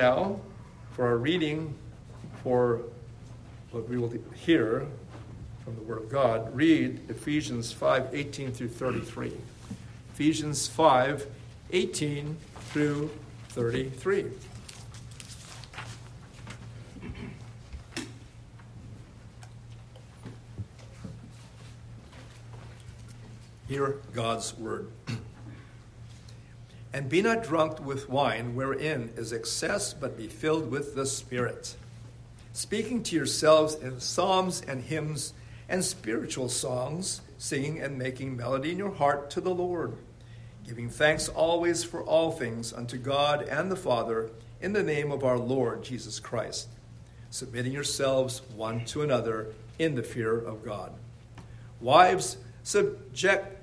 Now, for our reading, for what we will hear from the Word of God, read Ephesians 5 18 through 33. Ephesians 5 18 through 33. Hear God's word. And be not drunk with wine, wherein is excess, but be filled with the Spirit. Speaking to yourselves in psalms and hymns and spiritual songs, singing and making melody in your heart to the Lord, giving thanks always for all things unto God and the Father, in the name of our Lord Jesus Christ, submitting yourselves one to another in the fear of God. Wives, subject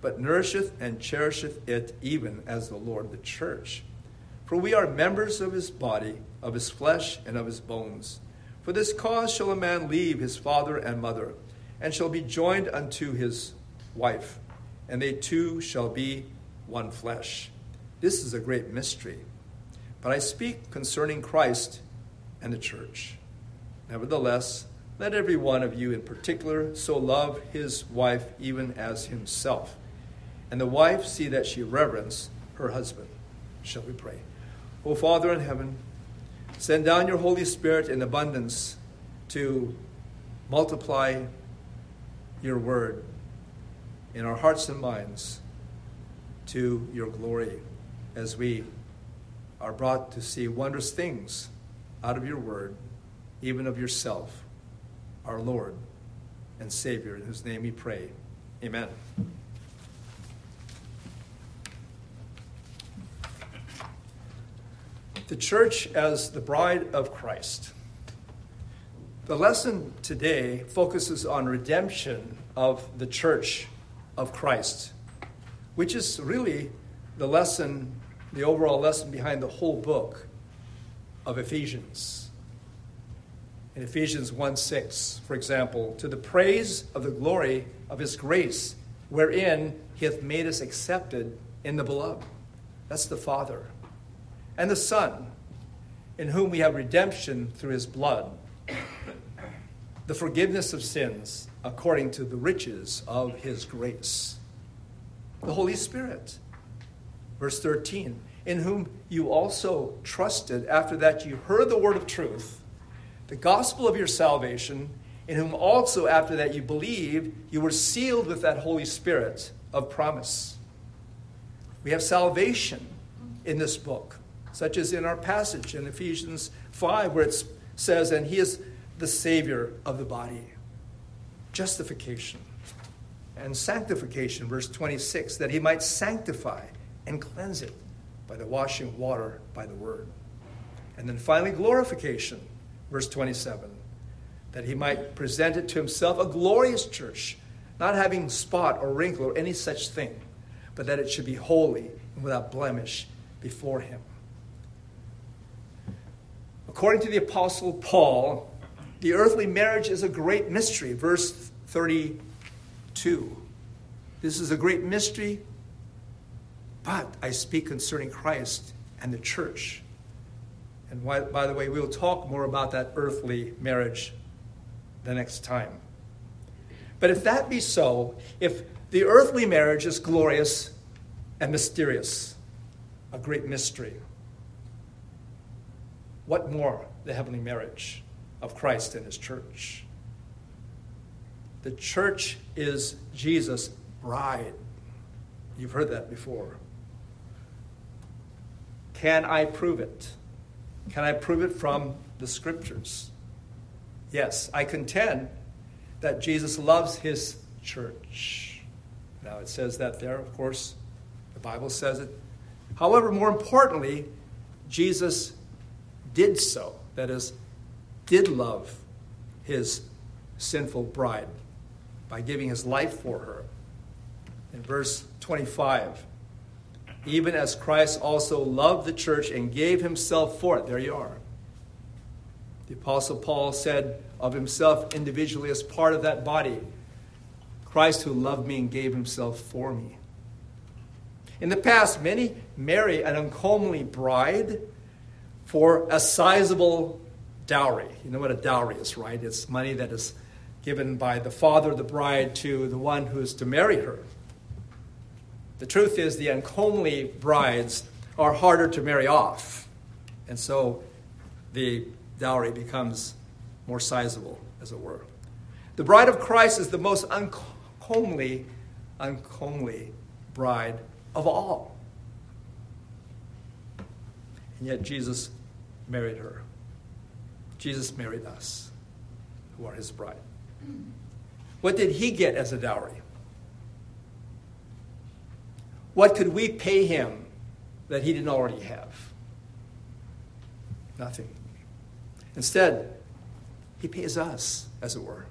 but nourisheth and cherisheth it even as the Lord the church. For we are members of his body, of his flesh, and of his bones. For this cause shall a man leave his father and mother, and shall be joined unto his wife, and they two shall be one flesh. This is a great mystery. But I speak concerning Christ and the church. Nevertheless, let every one of you in particular so love his wife even as himself and the wife see that she reverence her husband. Shall we pray? O Father in heaven, send down your Holy Spirit in abundance to multiply your word in our hearts and minds to your glory as we are brought to see wondrous things out of your word, even of yourself, our Lord and Savior, in whose name we pray. Amen. The church as the bride of Christ. The lesson today focuses on redemption of the church of Christ, which is really the lesson, the overall lesson behind the whole book of Ephesians. In Ephesians 1 6, for example, to the praise of the glory of his grace, wherein he hath made us accepted in the beloved. That's the Father and the Son, in whom we have redemption through his blood, the forgiveness of sins according to the riches of his grace. The Holy Spirit. Verse 13, in whom you also trusted after that you heard the word of truth, the gospel of your salvation, in whom also after that you believed, you were sealed with that Holy Spirit of promise. We have salvation in this book such as in our passage in Ephesians 5, where it says, And he is the Savior of the body. Justification and sanctification, verse 26, that he might sanctify and cleanse it by the washing of water by the word. And then finally, glorification, verse 27, that he might present it to himself a glorious church, not having spot or wrinkle or any such thing, but that it should be holy and without blemish before him. According to the Apostle Paul, the earthly marriage is a great mystery. Verse 32. This is a great mystery, but I speak concerning Christ and the church. And why, by the way, we'll talk more about that earthly marriage the next time. But if that be so, if the earthly marriage is glorious and mysterious, a great mystery, what more the heavenly marriage? of Christ and his church. The church is Jesus' bride. You've heard that before. Can I prove it? Can I prove it from the scriptures? Yes, I contend that Jesus loves his church. Now, it says that there, of course, the Bible says it. However, more importantly, Jesus did so. That is, did love his sinful bride by giving his life for her. In verse 25, even as Christ also loved the church and gave himself for it. There you are. The Apostle Paul said of himself individually as part of that body Christ who loved me and gave himself for me. In the past, many marry an uncomely bride for a sizable dowry. You know what a dowry is, right? It's money that is given by the father of the bride to the one who is to marry her. The truth is, the uncomely brides are harder to marry off. And so the dowry becomes more sizable, as it were. The bride of Christ is the most uncomely, uncomely bride of all. And yet Jesus married her. Jesus married us, who are his bride. What did he get as a dowry? What could we pay him that he didn't already have? Nothing. Instead, he pays us, as it were,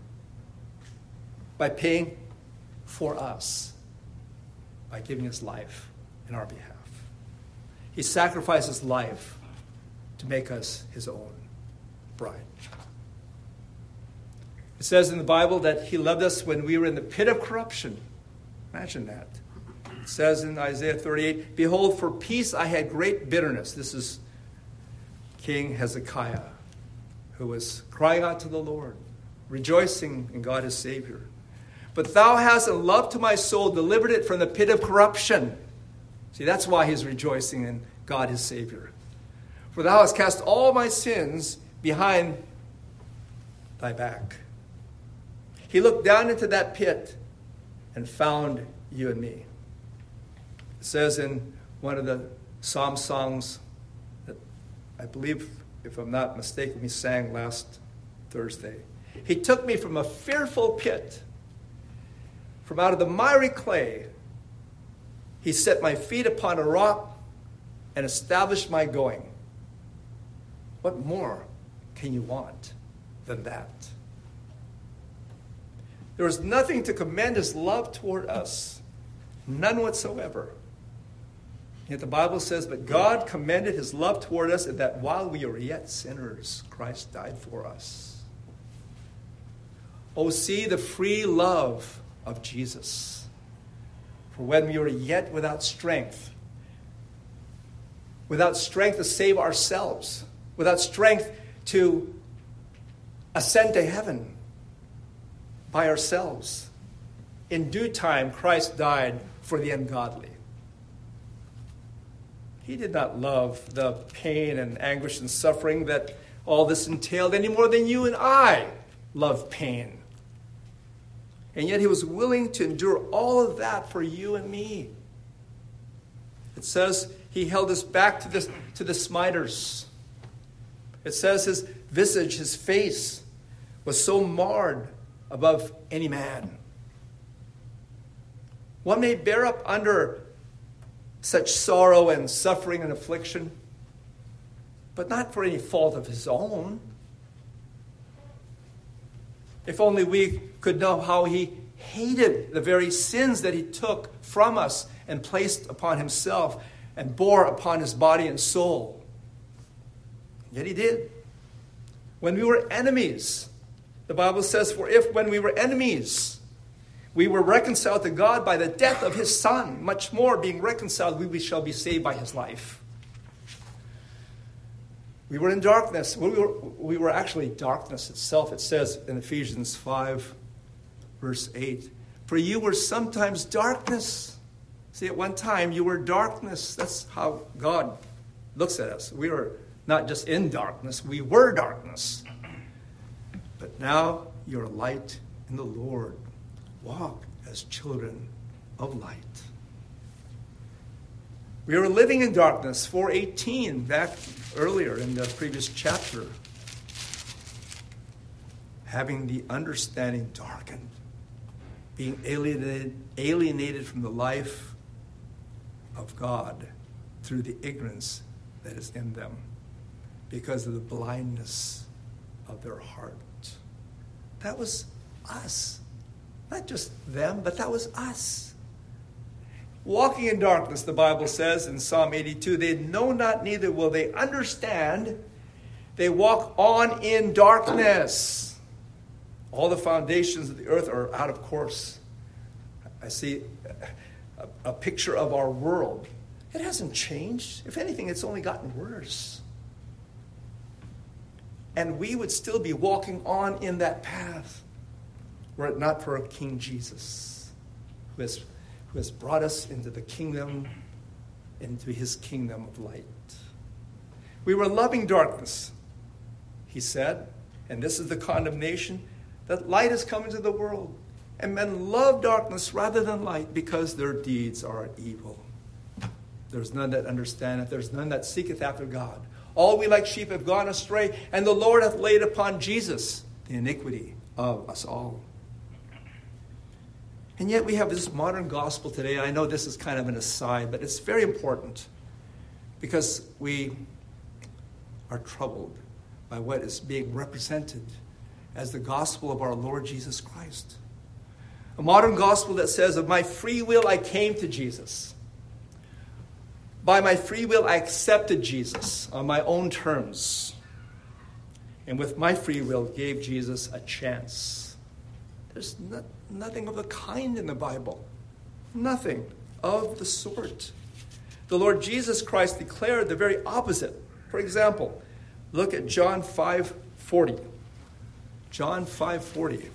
by paying for us, by giving his life in our behalf. He sacrifices life to make us his own bride. It says in the Bible that he loved us when we were in the pit of corruption. Imagine that. It says in Isaiah 38 Behold, for peace I had great bitterness. This is King Hezekiah, who was crying out to the Lord, rejoicing in God his Savior. But thou hast in love to my soul delivered it from the pit of corruption. See, that's why he's rejoicing in God his Savior. For thou hast cast all my sins behind thy back. He looked down into that pit and found you and me. It says in one of the psalm songs that I believe, if I'm not mistaken, we sang last Thursday. He took me from a fearful pit, from out of the miry clay. He set my feet upon a rock and established my going. What more can you want than that? There is nothing to commend his love toward us, none whatsoever. Yet the Bible says, But God commended his love toward us in that while we were yet sinners, Christ died for us. Oh, see the free love of Jesus. For when we were yet without strength, without strength to save ourselves, without strength to ascend to heaven, by ourselves. In due time, Christ died for the ungodly. He did not love the pain and anguish and suffering that all this entailed any more than you and I love pain. And yet he was willing to endure all of that for you and me. It says he held us back to, to the smiters. It says his visage, his face, was so marred above any man. One may bear up under such sorrow and suffering and affliction, but not for any fault of his own. If only we could know how he hated the very sins that he took from us and placed upon himself and bore upon his body and soul. Yet he did. When we were enemies, the Bible says, For if when we were enemies, we were reconciled to God by the death of his Son, much more being reconciled, we shall be saved by his life. We were in darkness. We were, we were actually darkness itself. It says in Ephesians 5, verse 8, For you were sometimes darkness. See, at one time you were darkness. That's how God looks at us. We were not just in darkness, we were darkness. But now you're light in the Lord. Walk as children of light. We were living in darkness, 418, back earlier in the previous chapter. Having the understanding darkened, being alienated, alienated from the life of God through the ignorance that is in them because of the blindness of their heart. That was us. Not just them, but that was us. Walking in darkness, the Bible says in Psalm 82, they know not, neither will they understand. They walk on in darkness. All the foundations of the earth are out of course. I see a, a picture of our world. It hasn't changed. If anything, it's only gotten worse. And we would still be walking on in that path were it not for King Jesus, who has, who has brought us into the kingdom, into his kingdom of light. We were loving darkness, he said, and this is the condemnation that light has come into the world. And men love darkness rather than light because their deeds are evil. There's none that understandeth, there's none that seeketh after God. All we like sheep have gone astray, and the Lord hath laid upon Jesus the iniquity of us all. And yet we have this modern gospel today. I know this is kind of an aside, but it's very important because we are troubled by what is being represented as the gospel of our Lord Jesus Christ. A modern gospel that says, Of my free will, I came to Jesus. By my free will, I accepted Jesus on my own terms. And with my free will, gave Jesus a chance. There's not, nothing of the kind in the Bible. Nothing of the sort. The Lord Jesus Christ declared the very opposite. For example, look at John 5:40. John 5:40.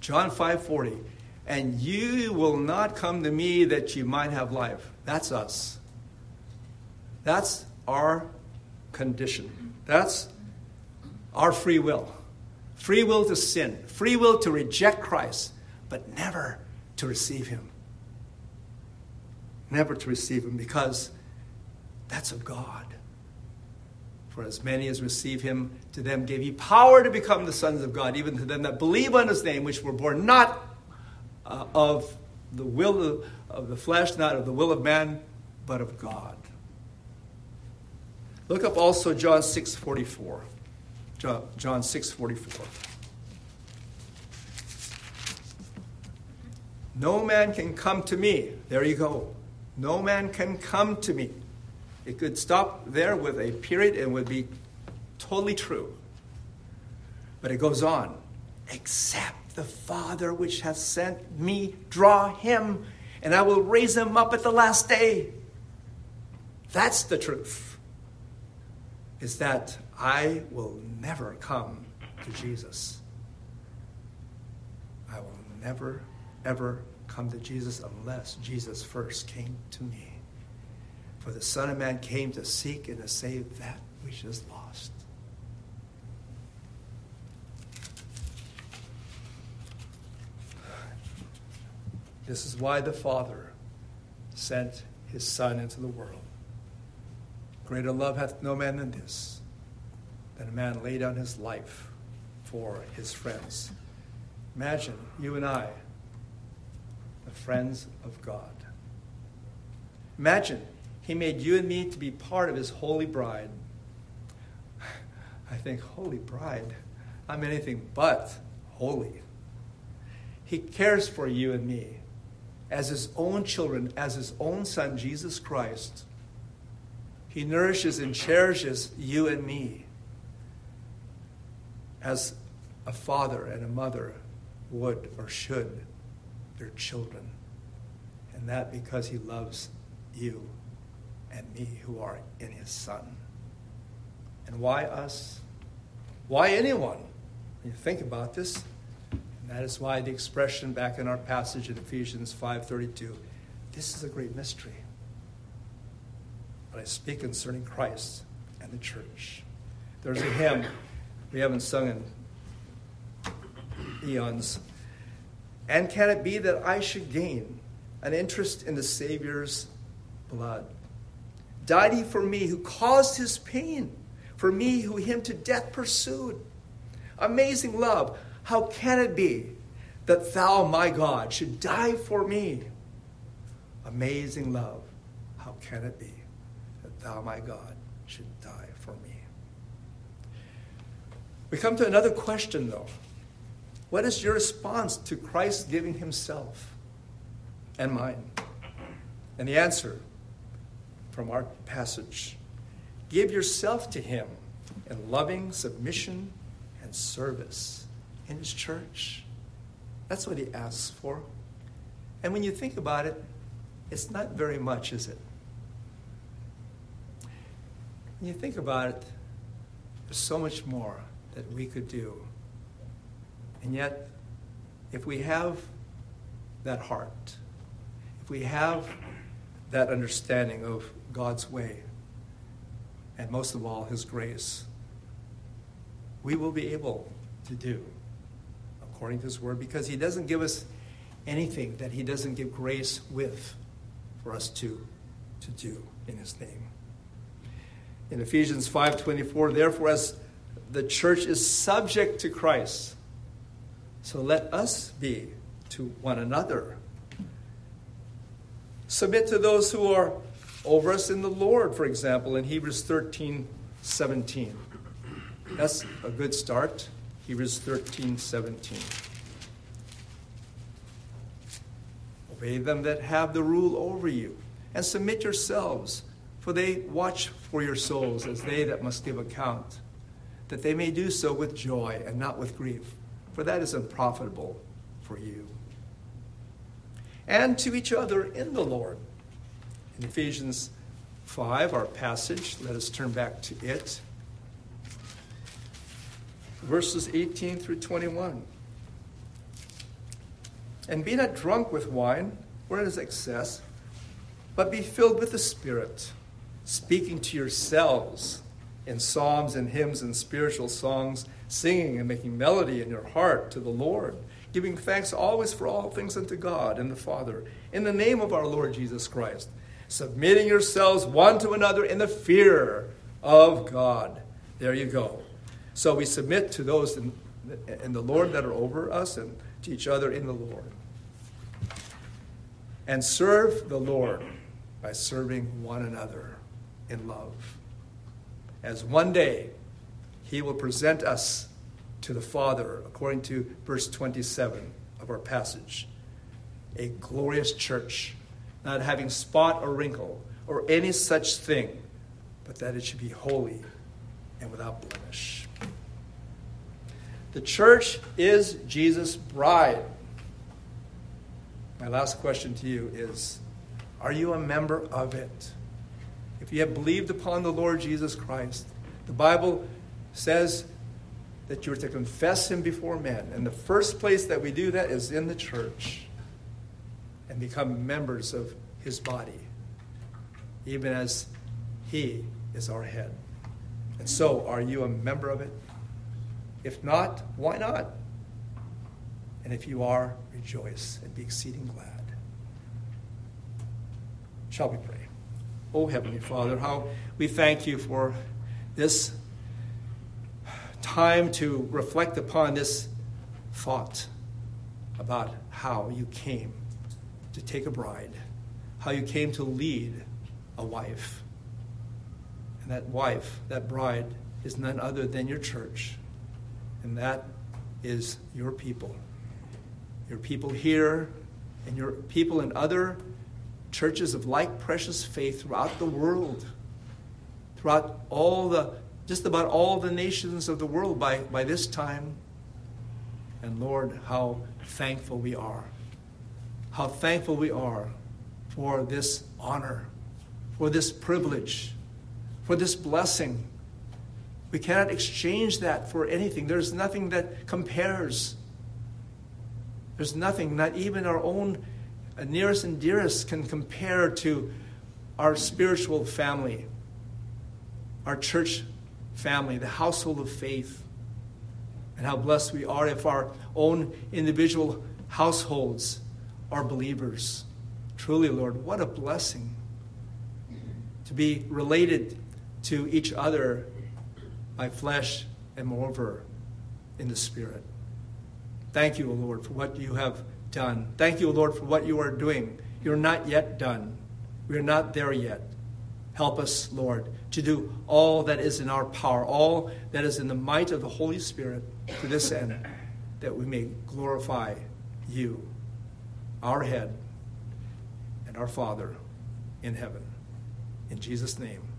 John 5:40. And you will not come to me that you might have life. That's us. That's our condition. That's our free will. Free will to sin, free will to reject Christ, but never to receive Him. Never to receive Him because that's of God. For as many as receive Him, to them gave He power to become the sons of God, even to them that believe on His name, which were born not uh, of the will of, the flesh, not of the will of man, but of God. Look up also John 6:44. John, John 6:44. No man can come to me. There you go. No man can come to me. It could stop there with a period and would be totally true. But it goes on. Except the Father which hath sent me draw him, and I will raise him up at the last day. That's the truth is that I will never come to Jesus. I will never, ever come to Jesus unless Jesus first came to me. For the Son of Man came to seek and to save that which is lost. This is why the Father sent his Son into the world Greater love hath no man than this, that a man lay down his life for his friends. Imagine you and I, the friends of God. Imagine he made you and me to be part of his holy bride. I think, holy bride, I'm anything but holy. He cares for you and me as his own children, as his own son, Jesus Christ. He nourishes and cherishes you and me as a father and a mother would or should their children. And that because he loves you and me who are in his son. And why us? Why anyone? When you think about this, and that is why the expression back in our passage in Ephesians 5:32, this is a great mystery. but I speak concerning Christ and the church. There's a hymn we haven't sung in eons. And can it be that I should gain an interest in the Savior's blood? Died he for me who caused his pain, for me who him to death pursued? Amazing love, how can it be that thou, my God, should die for me? Amazing love, how can it be that thou, my God, should die for me? We come to another question, though. What is your response to Christ giving himself and mine? And the answer from our passage give yourself to him in loving submission and service in his church. That's what he asks for. And when you think about it, it's not very much, is it? When you think about it, there's so much more that we could do. And yet, if we have that heart, if we have that understanding of God's way, and most of all, His grace, we will be able to do according to His Word because He doesn't give us anything that He doesn't give grace with for us to, to do in His name. In Ephesians 5:24, therefore, as the church is subject to Christ, so let us be to one another. Submit to those who are over us in the Lord, for example, in Hebrews 13 17. That's a good start. Hebrews 13 17. Obey them that have the rule over you, and submit yourselves, for they watch for your souls as they that must give account, that they may do so with joy and not with grief for that is unprofitable for you. And to each other in the Lord. In Ephesians 5, our passage, let us turn back to it. Verses 18 through 21. And be not drunk with wine, wherein is excess, but be filled with the Spirit, speaking to yourselves in psalms and hymns and spiritual songs singing and making melody in your heart to the Lord, giving thanks always for all things unto God and the Father, in the name of our Lord Jesus Christ, submitting yourselves one to another in the fear of God. There you go. So we submit to those in, in the Lord that are over us and to each other in the Lord. And serve the Lord by serving one another in love. As one day he will present us to the Father, according to verse 27 of our passage. A glorious church, not having spot or wrinkle or any such thing, but that it should be holy and without blemish. The church is Jesus' bride. My last question to you is Are you a member of it? If you have believed upon the Lord Jesus Christ, the Bible says that you're to confess him before men. And the first place that we do that is in the church and become members of his body, even as he is our head. And so, are you a member of it? If not, why not? And if you are, rejoice and be exceeding glad. Shall we pray? Oh, Heavenly Father, how we thank you for this time to reflect upon this thought about how you came to take a bride, how you came to lead a wife. And that wife, that bride, is none other than your church. And that is your people. Your people here and your people in other churches of like precious faith throughout the world, throughout all the just about all the nations of the world by, by this time. And Lord, how thankful we are. How thankful we are for this honor, for this privilege, for this blessing. We cannot exchange that for anything. There's nothing that compares. There's nothing, not even our own nearest and dearest, can compare to our spiritual family, our church family, the household of faith, and how blessed we are if our own individual households are believers. Truly, Lord, what a blessing to be related to each other by flesh and moreover in the Spirit. Thank you, O Lord, for what you have done. Thank you, Lord, for what you are doing. You're not yet done. We are not there yet. Help us, Lord, to do all that is in our power, all that is in the might of the Holy Spirit to this end, that we may glorify you, our head, and our Father in heaven. In Jesus' name.